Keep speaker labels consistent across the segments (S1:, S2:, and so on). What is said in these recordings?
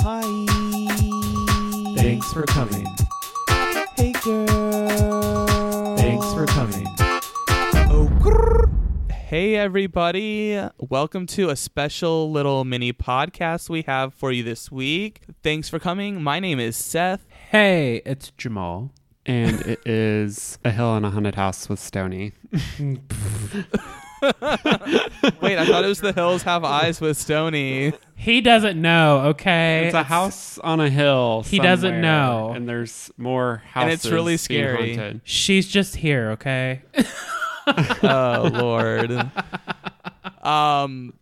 S1: Hi.
S2: Thanks for coming.
S1: Hey, girl.
S2: Thanks for coming.
S1: Oh, grrr.
S3: Hey, everybody. Welcome to a special little mini podcast we have for you this week. Thanks for coming. My name is Seth.
S2: Hey, it's Jamal.
S4: and it is a hill and a haunted house with Stony.
S3: Wait, I thought it was The Hills Have Eyes with Stony.
S2: He doesn't know, okay?
S4: It's a house on a hill.
S2: He doesn't
S4: somewhere,
S2: know.
S4: and there's more
S3: And
S4: houses.
S3: it's really
S4: being
S3: scary.
S4: haunted.
S2: She's just here, okay?
S3: oh Lord. Um,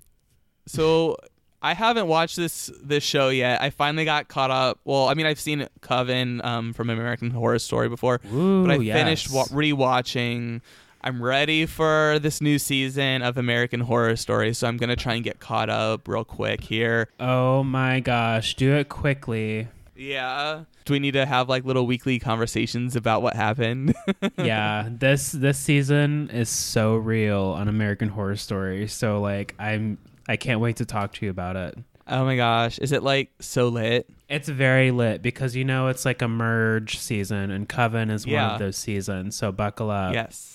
S3: so I haven't watched this this show yet. I finally got caught up. Well, I mean, I've seen Coven um, from American Horror Story before,
S2: Ooh,
S3: but I
S2: yes.
S3: finished wa- rewatching. I'm ready for this new season of American Horror Story, so I'm gonna try and get caught up real quick here.
S2: Oh my gosh, do it quickly.
S3: Yeah. Do we need to have like little weekly conversations about what happened?
S2: yeah, this this season is so real on American Horror Story. So like I'm I can't wait to talk to you about it.
S3: oh my gosh, is it like so lit?
S2: It's very lit because you know it's like a merge season and Coven is one of those seasons. So buckle up.
S3: Yes.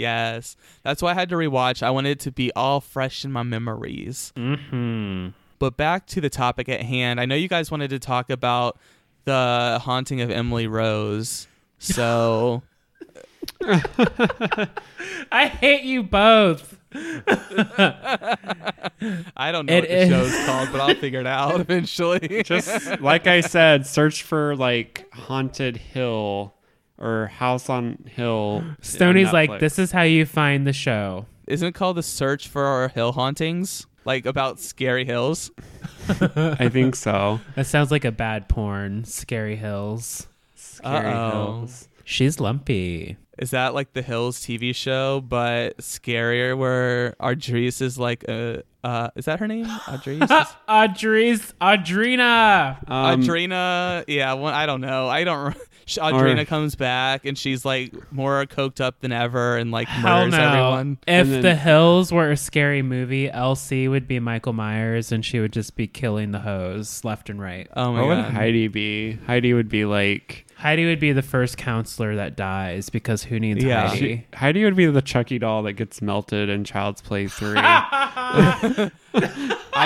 S3: Yes. That's why I had to rewatch. I wanted it to be all fresh in my memories.
S2: Mhm.
S3: But back to the topic at hand. I know you guys wanted to talk about the haunting of Emily Rose. So
S2: I hate you both.
S3: I don't know
S2: It
S3: what the
S2: is-
S3: show's called, but I'll figure it out eventually.
S4: Just like I said, search for like haunted hill or house on hill. on
S2: Stoney's like, this is how you find the show.
S3: Isn't it called the search for our hill hauntings? Like about scary hills?
S4: I think so.
S2: That sounds like a bad porn. Scary Hills.
S4: Scary
S3: Uh-oh.
S4: hills.
S2: She's lumpy.
S3: Is that like the Hills TV show, but scarier? Where Ardris is like a uh, is that her name? Ardris. Is-
S2: Audrey's Audrina.
S4: Um,
S3: Audrina, yeah, well, I don't know. I don't. sh- Audrina comes back and she's like more coked up than ever and like murders
S2: no.
S3: everyone.
S2: If
S4: And then-
S2: the Hills were a scary movie, LC would be Michael Myers and she would just be killing the hoes left and right.
S3: Oh my
S4: what would. Heidi be? Heidi would be like
S2: Heidi would be the first counselor that dies because who needs
S3: Yeah.
S2: Heidi?
S4: she, Heidi would be the Chucky doll that gets melted in Child's Play three.
S3: I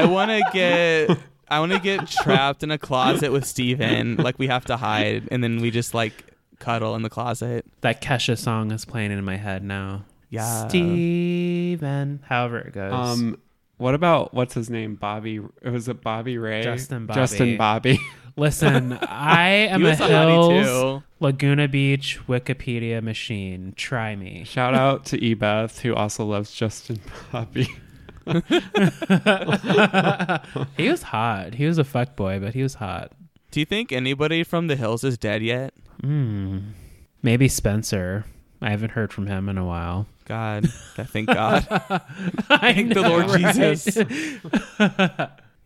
S3: want to get. I want to get trapped in a closet with Steven. Like we have to hide, and then we just like cuddle in the closet.
S2: that Kesha song is playing in my head now.
S3: Yeah.
S2: Steven. However it goes.
S4: Um, what about what's his name? Bobby? Was it Bobby Ray?
S2: Justin Bobby.
S4: Justin Bobby.
S2: Listen, I am a
S3: was
S2: Hills. Laguna Beach Wikipedia machine. Try me.
S4: Shout out to Ebeth, who also loves Justin Bobby.
S2: he was hot. He was a fuck boy, but he was hot.
S3: Do you think anybody from the hills is dead yet?
S2: Hmm. Maybe Spencer. I haven't heard from him in a while.
S3: God, thank God.
S2: I
S3: Thank the Lord
S2: right?
S3: Jesus.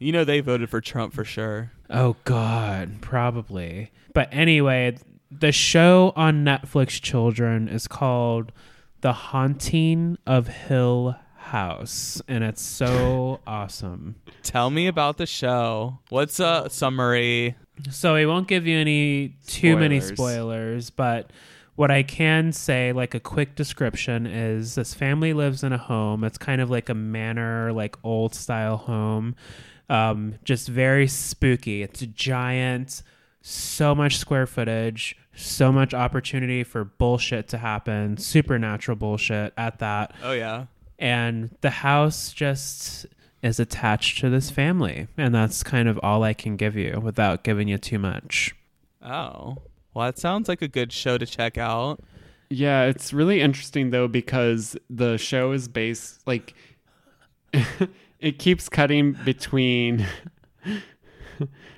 S3: You know they voted for Trump for sure.
S2: Oh God, probably. But anyway, the show on Netflix Children is called The Haunting of Hill House, and it's so awesome.
S3: Tell me about the show. What's a summary?
S2: So I won't give you any too many
S4: spoilers,
S2: but what I can say, like a quick description, is this family lives in a home. It's kind of like a manor, like old style home. Um, just very spooky. It's a giant, so much square footage, so much opportunity for bullshit to happen, supernatural bullshit at that
S3: Oh yeah.
S2: and the house just is attached to this family and that's kind of all i can give you without giving you too much
S3: Oh. Well, that sounds like a good show to check out.
S4: Yeah, it's really interesting though because the show is based like it keeps cutting between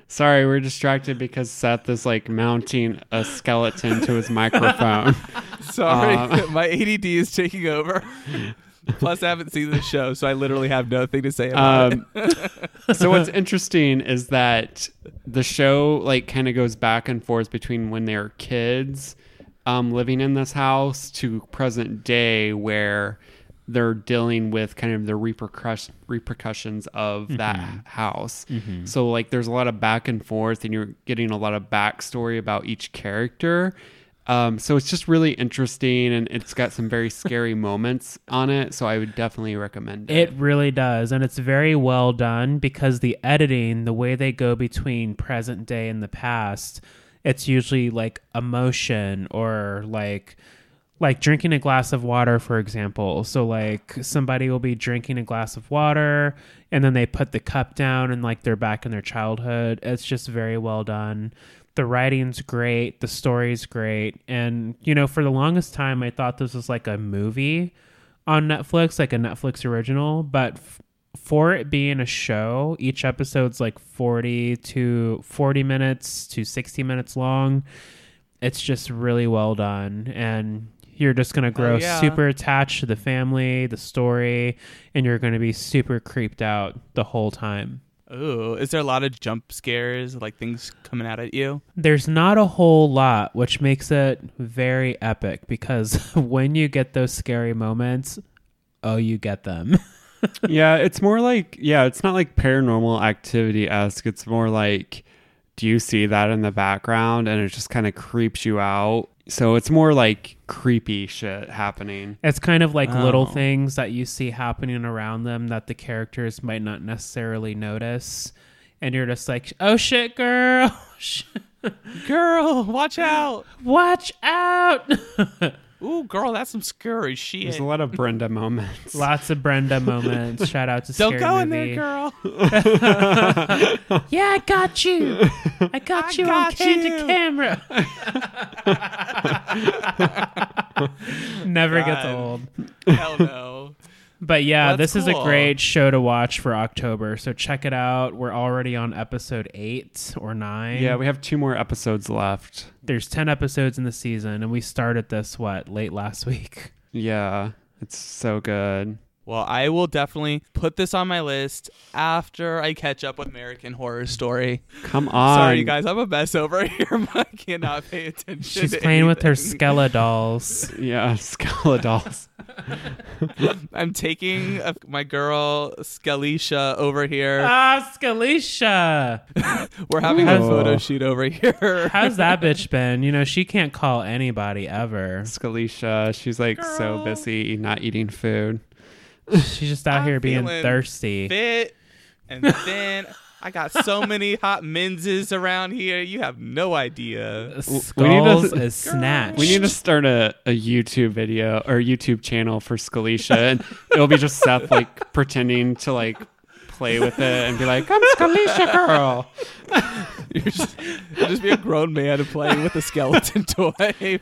S4: Sorry, we're distracted because Seth is like mounting a skeleton to his microphone.
S3: Sorry,
S4: Um,
S3: my ADD is taking over. Plus, I haven't seen the show, so I literally have nothing to say about
S4: Um,
S3: it.
S4: so what's interesting is that the show like kind of goes back and forth between when they're kids um, living in this house to present day where they're dealing with kind of the repercussion repercussions of that house. So like there's a lot of back and forth, and you're getting a lot of backstory about each character. Um, so it's just really interesting, and it's got some very scary moments on it. So I would definitely recommend it.
S2: It really does. And it's very well done because the editing, the way they go between present day and the past, it's usually like emotion or like like drinking a glass of water for example. So like somebody will be drinking a glass of water and then they put the cup down and like they're back in their childhood. It's just very well done. The writing's great. The story's great. And you know for the longest time i thought this was like a movie on netflix like a netflix original. But f- for it being a show each episode's like 40 to 40 minutes to 60 minutes long. It's just really well done. And you're just going to oh, grow
S3: yeah.
S2: super attached to the family the story and you're going to be super creeped out the whole time
S3: Ooh, is there a lot of jump scares, like things coming out at you?
S2: there's not a whole lot which makes it very epic because when you get those scary moments oh you get them
S4: yeah, it's more like yeah, it's not like paranormal activity esque. It's more like do you see that in the background and it just kind of creeps you out. So it's more like creepy shit happening.
S2: It's kind of like little
S3: Oh.
S2: things that you see happening around them that the characters might not necessarily notice. And you're just like, oh shit, girl.
S3: Girl, watch out!
S2: Watch out.
S3: Ooh, girl, that's some scary shit.
S4: There's a lot of Brenda moments.
S2: Lots of Brenda moments. Shout out to
S3: Don't
S2: Scary
S3: go in
S2: Movie.
S3: there, girl.
S2: Yeah, I got you. I got
S3: I
S2: you on
S3: got
S2: candid
S3: you.
S2: camera. Never gets
S3: God.
S2: old.
S3: Hell no.
S2: But yeah,
S3: Well,
S2: this
S3: that's
S2: is a
S3: cool.
S2: great show to watch for October. So check it out. We're already on episode eight or nine.
S4: Yeah, we have two more episodes left.
S2: There's 10 episodes in the season, and we started this, what, late last week?
S4: Yeah, it's so good.
S3: Well, I will definitely put this on my list after I catch up with American Horror Story.
S4: Come on.
S3: Sorry, you guys, I'm a mess over here, but I cannot pay attention.
S2: She's
S3: to
S2: playing with her
S3: anything.
S2: Skella dolls.
S4: Yeah, Skella dolls.
S3: I'm taking uh my girl Scalicia over here.
S2: ah, Scalicia!
S3: We're having a photo shoot over here.
S2: How's that bitch been? You know, she can't call anybody ever.
S4: Scalicia, she's like so busy not eating food.
S2: She's just out
S3: I'm
S2: here being thirsty.
S3: Fit and thin. I got so many hot menses around here. You have no idea.
S4: we need to-
S2: Skulls is snatched.
S4: We need to start a, a YouTube video or YouTube channel for Scalicia, and it'll be just Seth like pretending to like play with it and be like, "I'm Scalicia girl."
S3: You're just, you'll just be a grown man playing with a skeleton toy.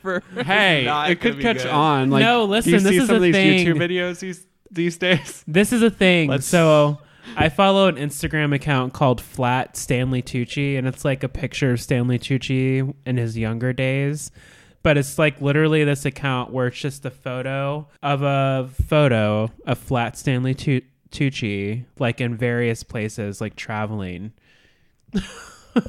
S3: For
S4: Hey, it could catch
S3: good.
S4: on. Like,
S2: No, listen,
S4: you
S2: this
S4: see
S2: is
S4: some of
S2: the
S4: these
S2: thing.
S4: YouTube videos these these days?
S2: This is a thing.
S3: Let's-
S2: So I follow an Instagram account called Flat Stanley Tucci, and it's like a picture of Stanley Tucci in his younger days. But it's like literally this account where it's just a photo of a photo of Flat Stanley Tu- Tucci, like in various places, like traveling.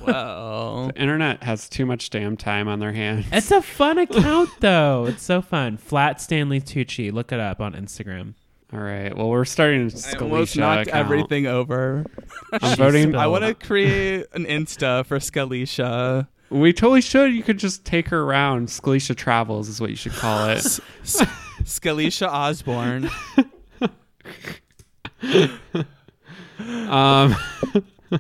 S3: Well,
S4: The internet has too much damn time on their hands.
S2: It's a fun account, though. It's so fun. Flat Stanley Tucci. Look it up on Instagram.
S4: All right. Well, we're starting a
S3: I almost
S4: Scalicia
S3: knocked
S4: account.
S3: everything over.
S4: I'm voting.
S3: I want to create an Insta for Scalicia.
S4: We totally should. You could just take her around. Scalicia Travels is what you should call it.
S3: S- S- Scalicia Osborne.
S4: um,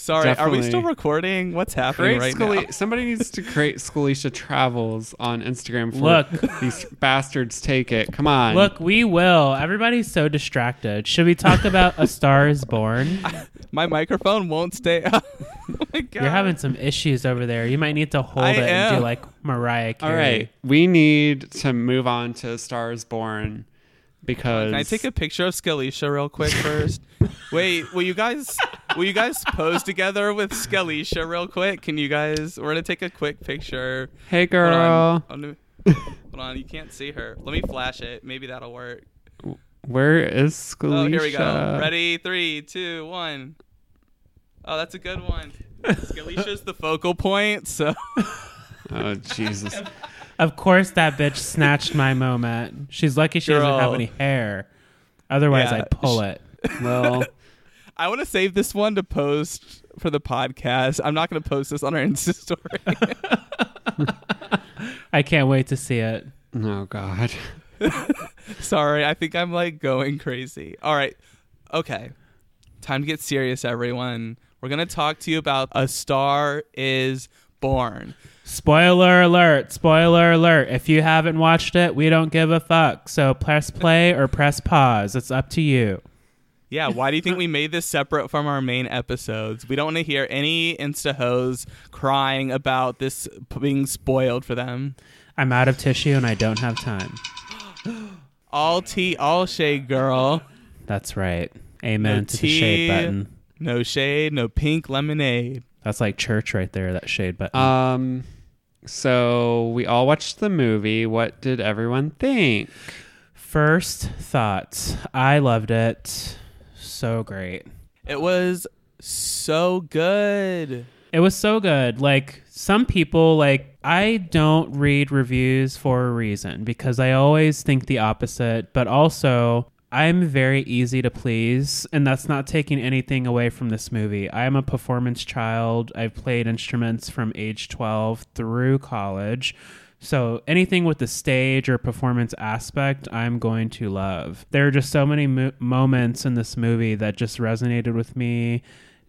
S3: Sorry, are we still recording? What's happening
S4: create
S3: right
S4: Scali-
S3: now?
S4: Somebody needs to create Scalicia Travels on Instagram. For
S2: Look.
S4: these bastards take it. Come on.
S2: Look, we will. Everybody's so distracted. Should we talk about A Star is Born?
S3: My microphone won't stay up. oh my god.
S2: You're having some issues over there. You might need to hold
S3: I
S2: it and do like Mariah Carey.
S4: All right. We need to move on to Stars Born because
S3: Can I take a picture of Scalicia real quick first? Wait, will you guys will you guys pose together with Scalicia real quick? Can you guys we're gonna take a quick picture.
S4: Hey,
S3: Hold
S4: girl.
S3: on. Gonna- Hold on, you can't see her. Let me flash it. Maybe that'll work.
S4: Where is Scalicia?
S3: Oh, here we go. Ready? Three, two, one. Oh, that's a good one. Scalicia's the focal point, so
S4: Oh, Jesus.
S2: Of course, that bitch snatched my moment. She's lucky she doesn't have
S3: Girl.
S2: any hair. Otherwise,
S3: Yeah,
S2: I'd pull it.
S4: Well,
S3: I want to save this one to post for the podcast. I'm not going to post this on our Insta story.
S2: I can't wait to see it.
S4: oh god.
S3: Sorry, I think I'm like going crazy. All right. Okay. Time to get serious, everyone. We're going to talk to you about A Star is Born.
S2: Spoiler alert! Spoiler alert! If you haven't watched it, we don't give a fuck. So press play or press pause. It's up to you.
S3: Yeah, why do you think we made this separate from our main episodes? We don't want to hear any Insta hoes crying about this being spoiled for them.
S2: I'm out of tissue and I don't have time.
S3: All tea, all shade, girl.
S2: That's right. Amen
S3: No
S2: to the shade button.
S3: No shade, no pink lemonade.
S2: That's like church right there. That shade button.
S4: Um so we all watched the movie. What did everyone think?
S2: First thoughts. I loved it. So great.
S3: It was so good.
S2: It was so good. Like some people like I don't read reviews for a reason because I always think the opposite, but also I'm very easy to please and that's not taking anything away from this movie. I am a performance child. I've played instruments from age 12 through college. So anything with the stage or performance aspect, I'm going to love. There are just so many mo- moments in this movie that just resonated with me.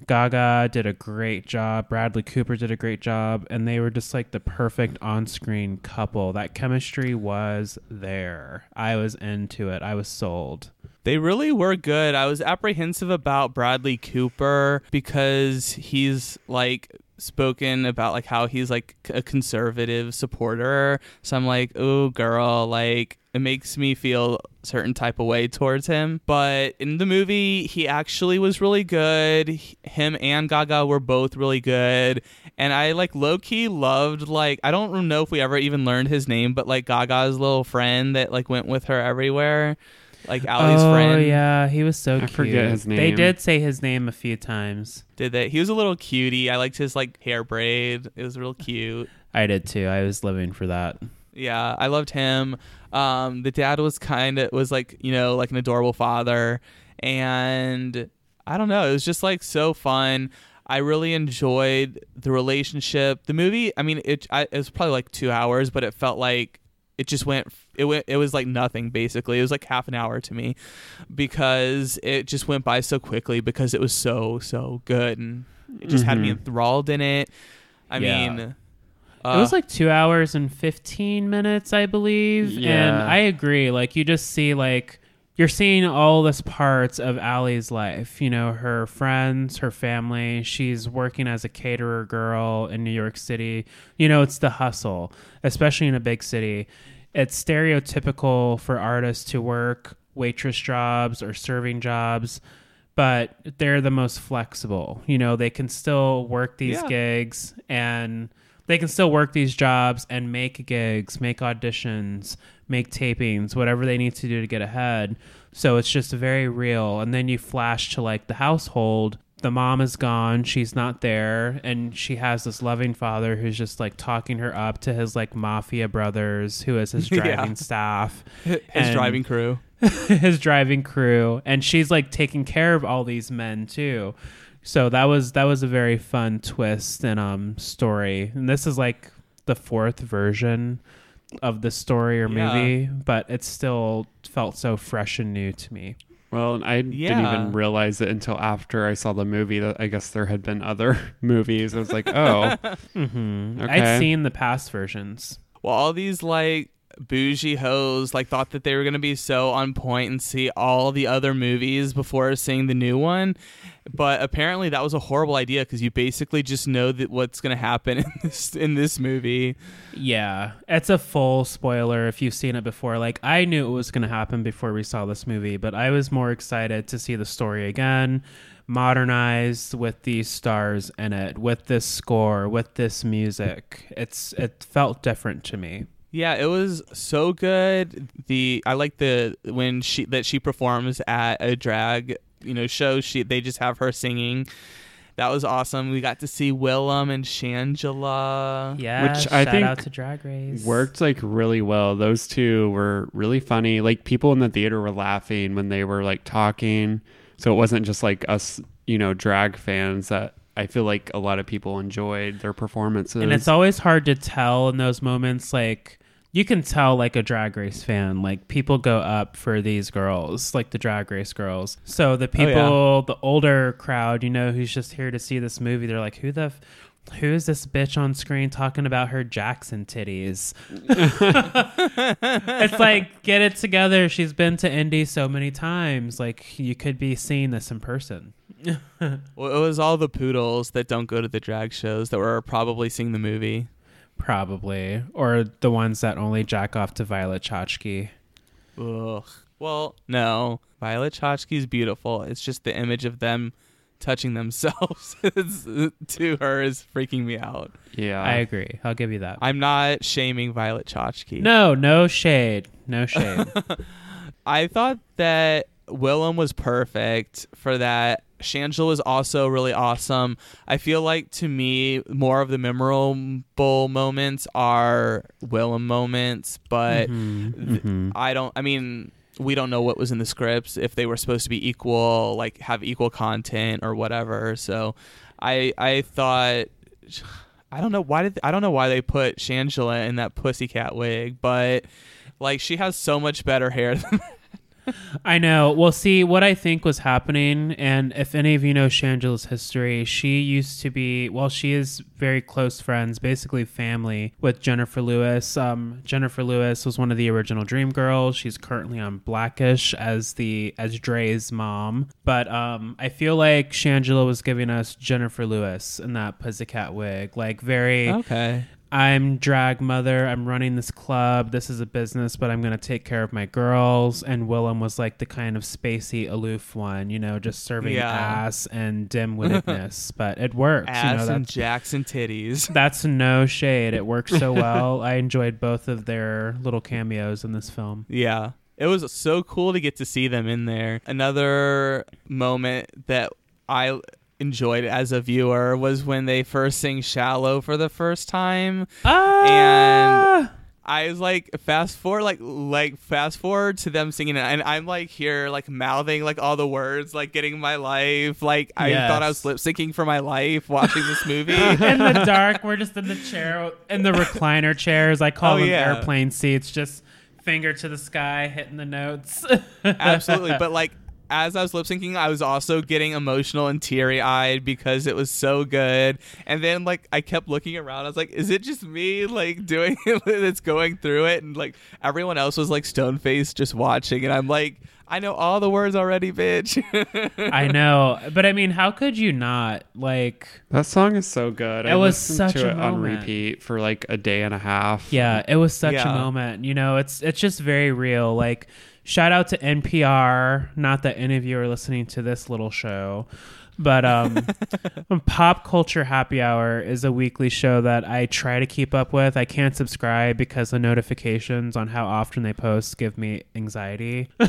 S2: Gaga did a great job. Bradley Cooper did a great job. And they were just like the perfect on screen couple. That chemistry was there. I was into it. I was sold.
S3: They really were good. I was apprehensive about Bradley Cooper because he's like spoken about like how he's like a conservative supporter. So I'm like, "Oh, girl, like it makes me feel certain type of way towards him." But in the movie, he actually was really good. Him and Gaga were both really good. And I like low key loved like I don't know if we ever even learned his name, but like Gaga's little friend that like went with her everywhere. Like Ali's friend,
S2: oh,
S3: friend.
S2: yeah. He was so
S4: I
S2: cute.
S4: forget his
S2: They did say his name a few times.
S3: did that. He was a little cutie. I liked his like hair braid. It was real cute.
S2: I did too. I was living for that.
S3: Yeah, I loved him. Um, the dad was kind of was like you know like an adorable father, and I don't know. It was just like so fun. I really enjoyed the relationship. The movie. I mean, it. I, it was probably like two hours, but it felt like it just went. It went. It was like nothing basically. It was like half an hour to me because it just went by so quickly because it was so so good and it just had me
S2: Mhm.
S3: enthralled in it. I
S2: Yeah.
S3: mean.
S2: it
S3: uh,
S2: was like two hours and 15 minutes, I believe. And
S4: Yeah.
S2: I agree. Like, you just see, like, you're seeing all this parts of Allie's life. You know, her friends, her family. She's working as a caterer girl in New York City. You know, it's the hustle, especially in a big city. It's stereotypical for artists to work waitress jobs or serving jobs but they're the most flexible. You know, they can still work these
S3: Yeah.
S2: gigs and they can still work these jobs and make gigs, make auditions, make tapings, whatever they need to do to get ahead. So it's just very real. And then you flash to like the household. The mom is gone, she's not there, and she has this loving father who's just like talking her up to his like mafia brothers, who is his
S3: Yeah.
S2: driving staff
S3: his
S2: and-
S3: driving crew.
S2: his driving crew and she's like taking care of all these men too so that was that was a very fun twist and um story and this is like the fourth version of the story or
S3: Yeah.
S2: movie but it still felt so fresh and new to me
S4: Well, I didn't even realize it until after I saw the movie that I guess there had been other movies. I was like, oh,
S2: mm-hmm.
S4: Okay.
S2: i'd seen the past versions
S3: Well, all these like bougie hoes like thought that they were gonna be so on point and see all the other movies before seeing the new one, but apparently that was a horrible idea because you basically just know that what's gonna happen in this in this movie.
S2: Yeah, it's a full spoiler if you've seen it before. Like I knew it was going to happen before we saw this movie, but I was more excited to see the story again, modernized with these stars in it, with this score, with this music. It's it felt different to me.
S3: Yeah, it was so good. The I like the when she that she performs at a drag you know show. She they just have her singing, That was awesome. We got to see Willam and Shangela.
S2: Yeah,
S4: Which I
S2: shout
S4: think
S2: out to Drag Race.
S4: worked like really well. Those two were really funny. Like people in the theater were laughing when they were like talking. So it wasn't just like us, you know, drag fans that I feel like a lot of people enjoyed their performances.
S2: and it's always hard to tell in those moments. Like you can tell, like a Drag Race fan, like people go up for these girls, like the Drag Race girls. So the oh,
S3: yeah.
S2: people, the older crowd, you know, who's just here to see this movie, they're like, who the. F- who is this bitch on screen talking about her Jackson titties? it's like, get it together. She's been to Indy so many times. Like, you could be seeing this in person.
S3: Well, it was all the poodles that don't go to the drag shows that were probably seeing the movie.
S2: Probably. Or the ones that only jack off to Violet Chachki.
S3: Ugh. Well, no. Violet Chachki's beautiful. It's just the image of them touching themselves to her is freaking me out.
S4: yeah.
S2: I agree. I'll give you that.
S3: I'm not shaming Violet Chachki.
S2: no, no shade. No shade.
S3: I thought that Willam was perfect for that. Shangela was also really awesome. I feel like to me, more of the memorable moments are Willam moments, but mm-hmm. th- mm-hmm. I don't. I mean, we don't know what was in the scripts if they were supposed to be equal, like have equal content or whatever. So, I I thought. I don't know why did I don't know why they put Shangela in that pussycat wig, but like she has so much better hair than
S2: I know. Well, see, what I think was happening, and if any of you know Shangela's history, she used to be, well, she is very close friends, basically family, with Jennifer Lewis. Um, Jennifer Lewis was one of the original Dream Girls. She's currently on Blackish as the as Dre's mom. But um, I feel like Shangela was giving us Jennifer Lewis in that pussycat wig, like very.
S3: Okay.
S2: I'm drag mother. I'm running this club. This is a business, but I'm going to take care of my girls. And Willam was like the kind of spacey, aloof one, you know, just serving
S3: Yeah.
S2: ass and dim wittedness. but it works. you
S3: Ass
S2: know,
S3: and
S2: that's,
S3: Jackson titties.
S2: that's no shade. It works so well. I enjoyed both of their little cameos in this film.
S3: Yeah. It was so cool to get to see them in there. Another moment that I enjoyed as a viewer was when they first sing Shallow for the first time.
S2: Ah!
S3: I was like fast forward like like fast forward to them singing it and I'm like here like mouthing like all the words like getting my life like I
S2: Yes.
S3: thought I was lip syncing for my life watching this movie.
S2: in the dark, we're just in the chair, in the recliner chairs. I call
S3: Oh,
S2: them
S3: yeah.
S2: airplane seats, just finger to the sky, hitting the notes.
S3: Absolutely. But like as I was lip syncing, I was also getting emotional and teary eyed because it was so good. And then like I kept looking around. I was like, is it just me like doing it that's going through it? And like everyone else was like stone faced just watching. And I'm like, I know all the words already, bitch.
S2: I know, but I mean, how could you not like?
S4: That song is so good.
S2: It
S4: I
S2: was such
S4: to
S2: a
S4: it on repeat for like a day and a half.
S2: Yeah, it was such
S3: Yeah.
S2: a moment. You know, it's it's just very real. Like, shout out to NPR. Not that any of you are listening to this little show, but um, Pop Culture Happy Hour is a weekly show that I try to keep up with. I can't subscribe because the notifications on how often they post give me anxiety.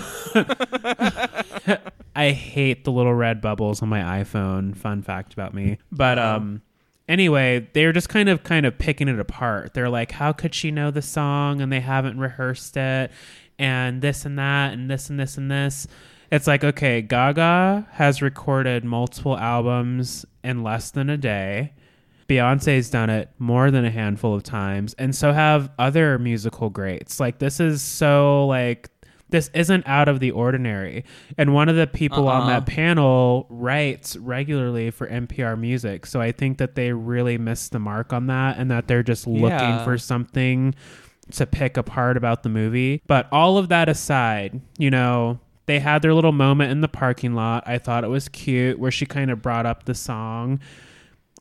S2: I hate the little red bubbles on my iPhone. Fun fact about me. But um anyway, they're just kind of kind of picking it apart. They're like, how could she know the song and they haven't rehearsed it and this and that and this and this and this. It's like, okay, Gaga has recorded multiple albums in less than a day. Beyonce's done it more than a handful of times, and so have other musical greats. Like this is so like this isn't out of the ordinary. And one of the people on
S3: Uh-uh.
S2: that panel writes regularly for NPR Music, so I think that they really missed the mark on that, and that they're just looking
S3: Yeah.
S2: for something to pick apart about the movie. But all of that aside, you know, they had their little moment in the parking lot. I thought it was cute where she kind of brought up the song.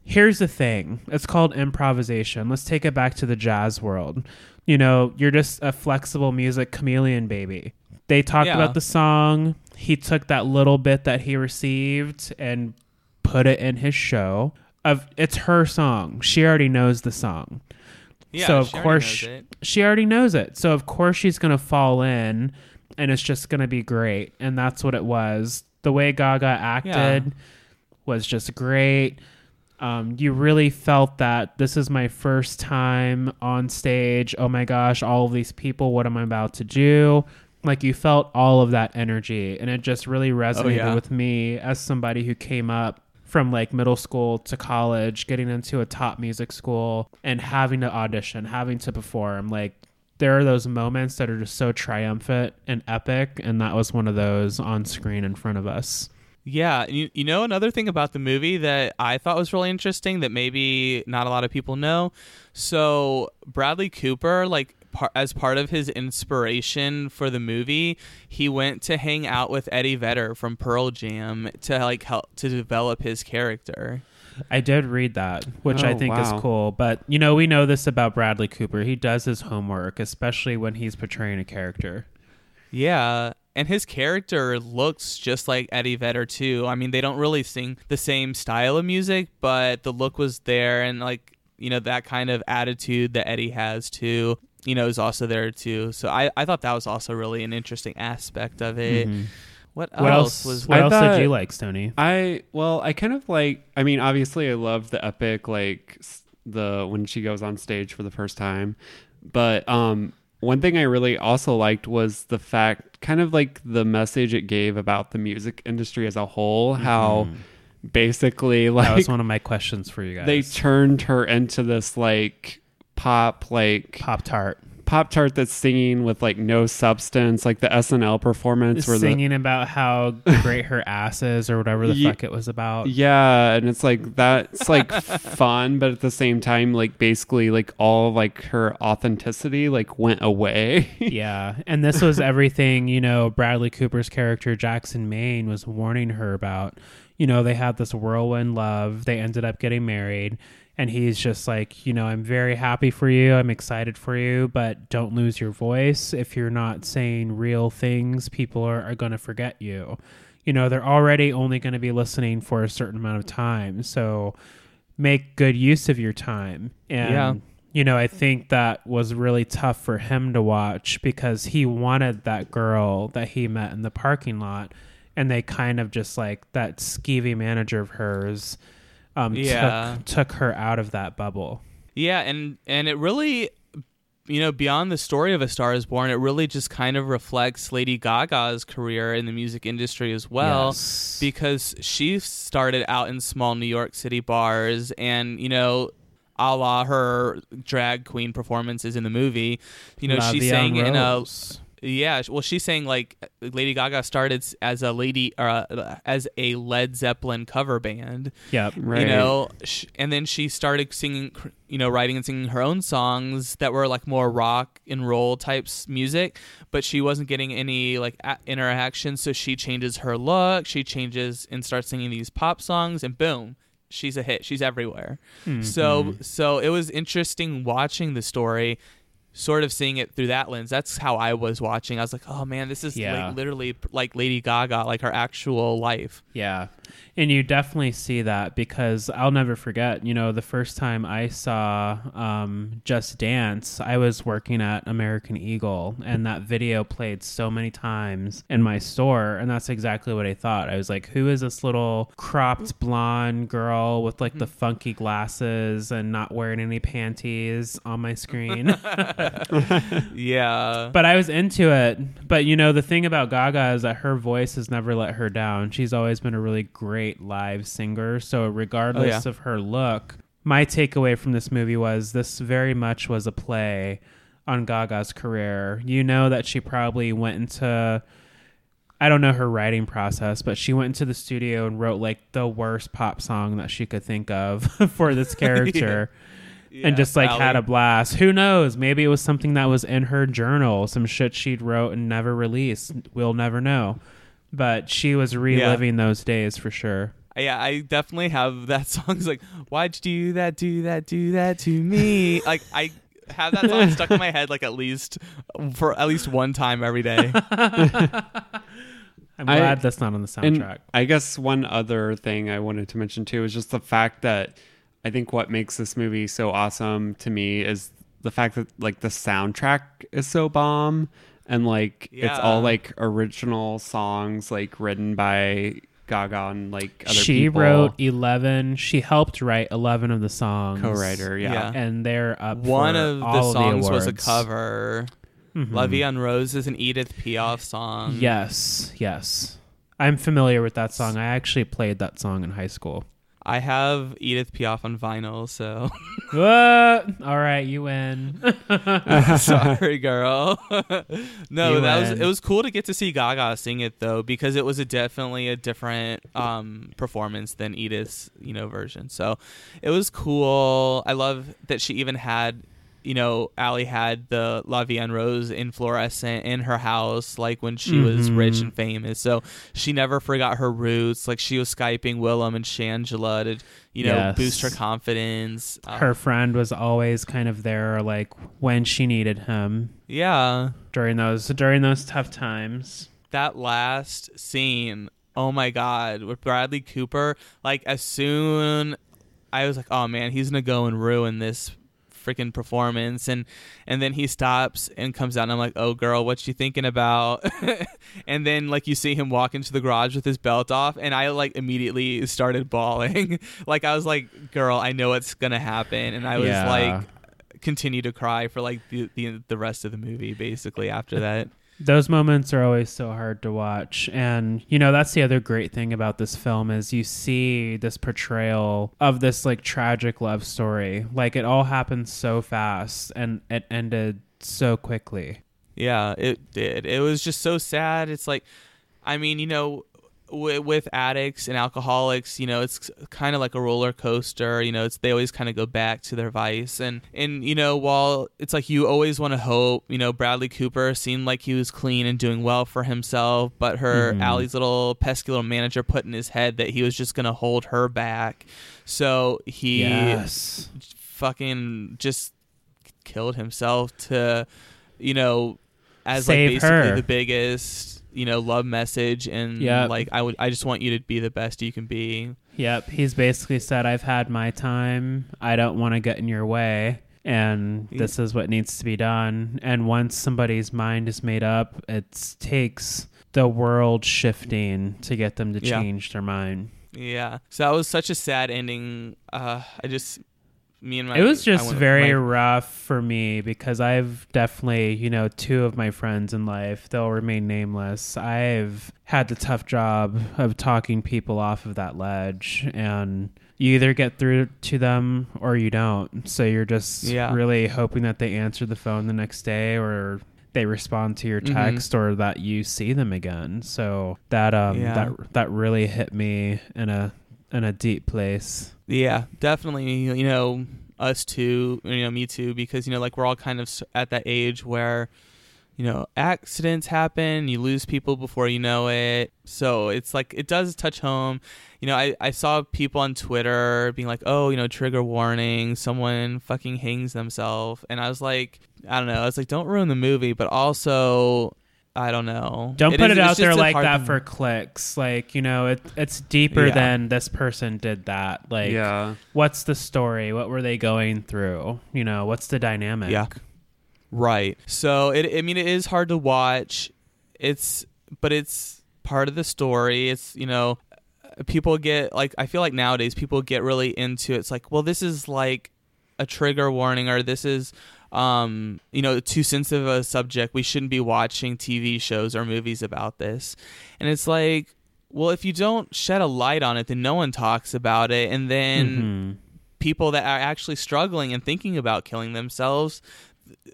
S2: Here's the thing it's called improvisation. Let's take it back to the jazz world. You know, you're just a flexible music chameleon baby. They talked
S3: Yeah.
S2: about the song. He took that little bit that he received and put it in his show. Of it's her song. She already knows the song
S3: yeah,
S2: so of
S3: she
S2: course
S3: it.
S2: she already knows it. So of course she's gonna fall in, and it's just gonna be great. And that's what it was. The way Gaga acted was just great. Um, you really felt that this is my first time on stage. Oh my gosh, all of these people, what am I about to do? Like you felt all of that energy, and it just really resonated
S3: yeah.
S2: with me as somebody who came up from like middle school to college, getting into a top music school, and having to audition, having to perform. Like there are those moments that are just so triumphant and epic, and that was one of those on screen in front of us.
S3: Yeah, you, you know another thing about the movie that I thought was really interesting that maybe not a lot of people know. So Bradley Cooper, like par- as part of his inspiration for the movie, he went to hang out with Eddie Vedder from Pearl Jam to like help to develop his character.
S2: I did read that, which I
S4: Oh,
S2: think
S4: wow.
S2: is cool. But you know, we know this about Bradley Cooper. He does his homework, especially when he's portraying a character.
S3: Yeah, and his character looks just like Eddie Vedder too. I mean, they don't really sing the same style of music, but the look was there, and like you know that kind of attitude that Eddie has too. You know, is also there too. So I, I thought that was also really an interesting aspect of it. What,
S2: Mm-hmm. What
S3: else
S2: else?
S3: was?
S2: what
S4: I
S2: else
S4: thought-
S2: did you like, Stony?
S4: I well, I kind of like. I mean, obviously, I love the epic, like the when she goes on stage for the first time. But um, one thing I really also liked was the fact, kind of like the message it gave about the music industry as a whole. How basically,
S2: Mm-hmm. That was one of my questions for you guys.
S4: they turned her into this like pop, like
S2: Pop Tart
S4: pop tart that's singing with like no substance, like the SNL performance where the
S2: singing about how great her ass is, or whatever the fuck it was about.
S4: Yeah, and it's like that's like fun, but at the same time, like basically, like all like her authenticity like went away.
S2: yeah, and this was everything you know. Bradley Cooper's character Jackson Maine was warning her about. You know, they had this whirlwind love. They ended up getting married, and he's just like, you know, I'm very happy for you. I'm excited for you, but don't lose your voice. If you're not saying real things, people are, are going to forget you. You know, they're already only going to be listening for a certain amount of time. So make good use of your time. And
S3: Yeah.
S2: you know, I think that was really tough for him to watch because he wanted that girl that he met in the parking lot, and they kind of just like that skeevy manager of hers um,
S3: Yeah.
S2: took took her out of that bubble.
S3: Yeah, and and it really you know, beyond the story of A Star is Born, it really just kind of reflects Lady Gaga's career in the music industry as well.
S2: Yes.
S3: Because she started out in small New York City bars and, you know, a la her drag queen performances in the movie. You know,
S2: La
S3: she
S2: Vie
S3: sang
S2: en
S3: in a
S2: Rose.
S3: Yeah, well, she's saying like Lady Gaga started as a lady uh, as a Led Zeppelin cover band,
S2: Yep.
S4: Right.
S3: you know, and then she started singing, you know, writing and singing her own songs that were like more rock and roll types music, but she wasn't getting any like a- interaction, so she changes her look, she changes and starts singing these pop songs, and boom. She's a hit. She's everywhere. So so it was interesting watching the story sort of seeing it through that lens. That's how I was watching. I was like, "Oh man, this is
S2: Yeah.
S3: like literally like Lady Gaga, like her actual life."
S2: Yeah. And you definitely see that because I'll never forget, you know, the first time I saw um, Just Dance, I was working at American Eagle and that video played so many times in my store. And that's exactly what I thought. I was like, who is this little cropped blonde girl with like the funky glasses and not wearing any panties on my screen?
S3: Yeah.
S2: But I was into it. But you know, the thing about Gaga is that her voice has never let her down. She's always been a really great live singer. So regardless
S3: Oh, yeah.
S2: of her look, my takeaway from this movie was this very much was a play on Gaga's career. You know that she probably went into I don't know her writing process, but she went into the studio and wrote like the worst pop song that she could think of for this character and just like had a blast. Who knows? Maybe it was something that was in her journal, some shit she'd wrote and never released. We'll never know. But she was reliving those days for sure.
S3: yeah, I definitely have that song. It's like, why'd you do that, do that, do that to me? like I have that song stuck in my head like at least for at least one time every day.
S2: I'm
S4: I-
S2: glad that's not on the soundtrack.
S4: I guess one other thing I wanted to mention too is just the fact that I think what makes this movie so awesome to me is the fact that like the soundtrack is so bomb and like it's all like original songs like written by Gaga and like other
S2: she
S4: people.
S2: wrote 11 she helped write 11 of the songs
S4: co-writer. Yeah.
S3: Yeah.
S2: and they're up
S3: One
S2: for
S3: of the
S2: all
S3: songs
S2: the
S3: was a
S2: awards.
S3: cover.
S2: Mhm.
S3: La Vie en Rose is an Edith Piaf song.
S2: yes yes i'm familiar with that song i actually played that song in high school
S3: I have Edith Piaf on vinyl, so
S2: what all right you win
S3: sorry, girl. no,
S2: You
S3: that was it was cool to get to see Gaga sing it though, because it was a definitely a different um, performance than Edith's you know version. So it was cool. I love that she even had. You know, Allie had the La Vie en Rose in fluorescent in her house, like when she was
S2: Mhm.
S3: rich and famous. So she never forgot her roots. Like she was skyping Willam and Shangela to, you know,
S2: Yes.
S3: boost her confidence.
S2: Her friend was always kind of there like when she needed him
S3: yeah.
S2: during those during those tough times
S3: that last scene, oh my god, with Bradley Cooper, like as soon I was like, oh man, he's gonna go and ruin this freaking performance and and then he stops and comes out and I'm like, "Oh girl, what you thinking about?" and then like you see him walk into the garage with his belt off and I like immediately started bawling. like I was like, "Girl, I know what's going to happen." And I was
S2: Yeah.
S3: like continue to cry for like the, the the rest of the movie basically after that.
S2: Those moments are always so hard to watch and you know that's the other great thing about this film is you see this portrayal of this like tragic love story like it all happened so fast and it ended so quickly
S3: Yeah, it did. It was just so sad. It's like, I mean, you know, w- with addicts and alcoholics, you know, it's kind of like a roller coaster. You know, it's they always kind of go back to their vice, and and you know, while it's like you always want to hope, you know, Bradley Cooper seemed like he was clean and doing well for himself, but her
S2: Mhm.
S3: Allie's little pesky little manager put in his head that he was just gonna hold her back, so he
S2: yes
S3: fucking just killed himself to, you know, as
S2: Save
S3: like basically
S2: her.
S3: the biggest, you know, love message and
S2: Yep.
S3: like I would I just want you to be the best you can be.
S2: yep he's basically said i've had my time i don't want to get in your way and this is what needs to be done and once somebody's mind is made up it takes the world shifting to get them to
S3: Yeah.
S2: change their mind
S3: Yeah. So that was such a sad ending. Uh I just me and my
S2: it was just very
S3: my-
S2: rough for me because I've definitely, you know, two of my friends in life, they'll remain nameless. I've had the tough job of talking people off of that ledge and you either get through to them or you don't. So you're just
S3: Yeah.
S2: really hoping that they answer the phone the next day or they respond to your
S3: Mhm.
S2: text or that you see them again. So that um
S3: Yeah.
S2: that that really hit me in a in a deep place.
S3: Yeah, definitely. You know, us too. You know, me too. Because you know, like we're all kind of at that age where, you know, accidents happen. You lose people before you know it. So it's like it does touch home. You know, I I saw people on Twitter being like, "Oh, you know, trigger warning. Someone fucking hangs themselves," and I was like, I don't know. I was like, don't ruin the movie, but also. I don't know.
S2: Don't put
S3: is-
S2: it out there like that
S3: to-
S2: for clicks. Like, you know, it it's deeper
S3: Yeah.
S2: than this person did that. Like,
S4: yeah.
S2: what's the story? What were they going through? You know, what's the dynamic?
S3: Yeah. Right. So it I mean it is hard to watch. It's but it's part of the story. It's, you know, people get like I feel like nowadays people get really into it. it's like, well, this is like a trigger warning or this is um, you know, too sensitive a subject. We shouldn't be watching TV shows or movies about this. And it's like, well, if you don't shed a light on it, then no one talks about it and then
S2: Mhm.
S3: people that are actually struggling and thinking about killing themselves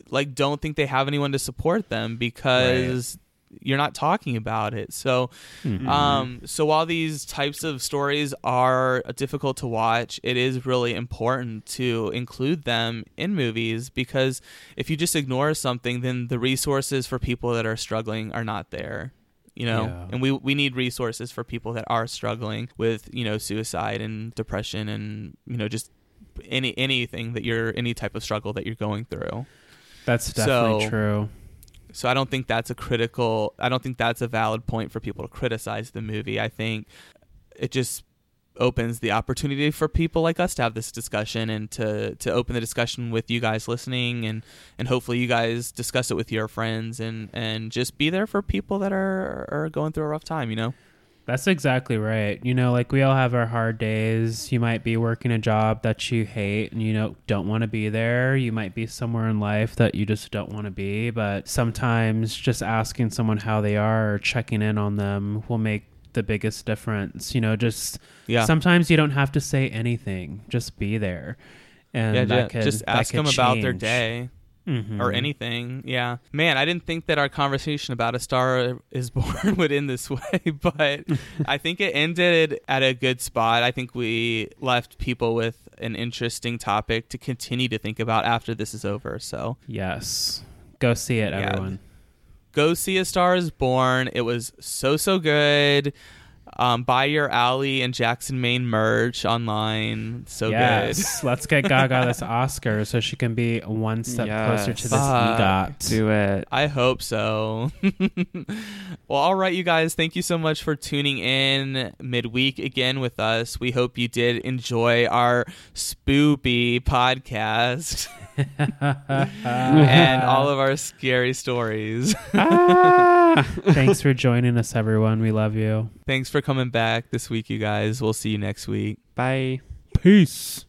S3: like don't think they have anyone to support them because you're not talking about it so
S2: Mhm.
S3: um so while these types of stories are difficult to watch it is really important to include them in movies because if you just ignore something then the resources for people that are struggling are not there you know
S2: Yeah.
S3: and we we need resources for people that are struggling with you know suicide and depression and you know just any anything that you're any type of struggle that you're going through
S2: That's definitely
S3: So-
S2: true.
S3: So I don't think that's a critical. I don't think that's a valid point for people to criticize the movie. I think it just opens the opportunity for people like us to have this discussion and to to open the discussion with you guys listening and and hopefully you guys discuss it with your friends and and just be there for people that are are going through a rough time. You know.
S2: That's exactly right. You know, like we all have our hard days. You might be working a job that you hate and you know don't want to be there. You might be somewhere in life that you just don't want to be, but sometimes just asking someone how they are or checking in on them will make the biggest difference. You know, just
S3: Yeah.
S2: sometimes you don't have to say anything. Just be there. And
S3: yeah,
S2: that
S3: ju-
S2: could,
S3: just ask them about their day
S2: Mhm.
S3: or anything. Yeah, man, I didn't think that our conversation about A Star Is Born would end this way, but I think it ended at a good spot. I think we left people with an interesting topic to continue to think about after this is over. So
S2: Yes. Go see it,
S3: Yeah.
S2: everyone.
S3: go see A Star Is Born. It was so so good. Um, buy your Ally and Jackson Maine merch online. So good.
S2: yes. Let's get Gaga this Oscar so she can be one step closer to
S4: Yes.
S2: this
S3: Fuck.
S2: EGOT.
S4: Do it.
S3: I hope so. well, all right, you guys. Thank you so much for tuning in midweek again with us. We hope you did enjoy our spoopy podcast and all of our scary stories.
S4: Ah!
S2: Thanks for joining us, everyone. We love you.
S3: Thanks for coming back this week, you guys. We'll see you next week.
S4: Bye.
S2: Peace.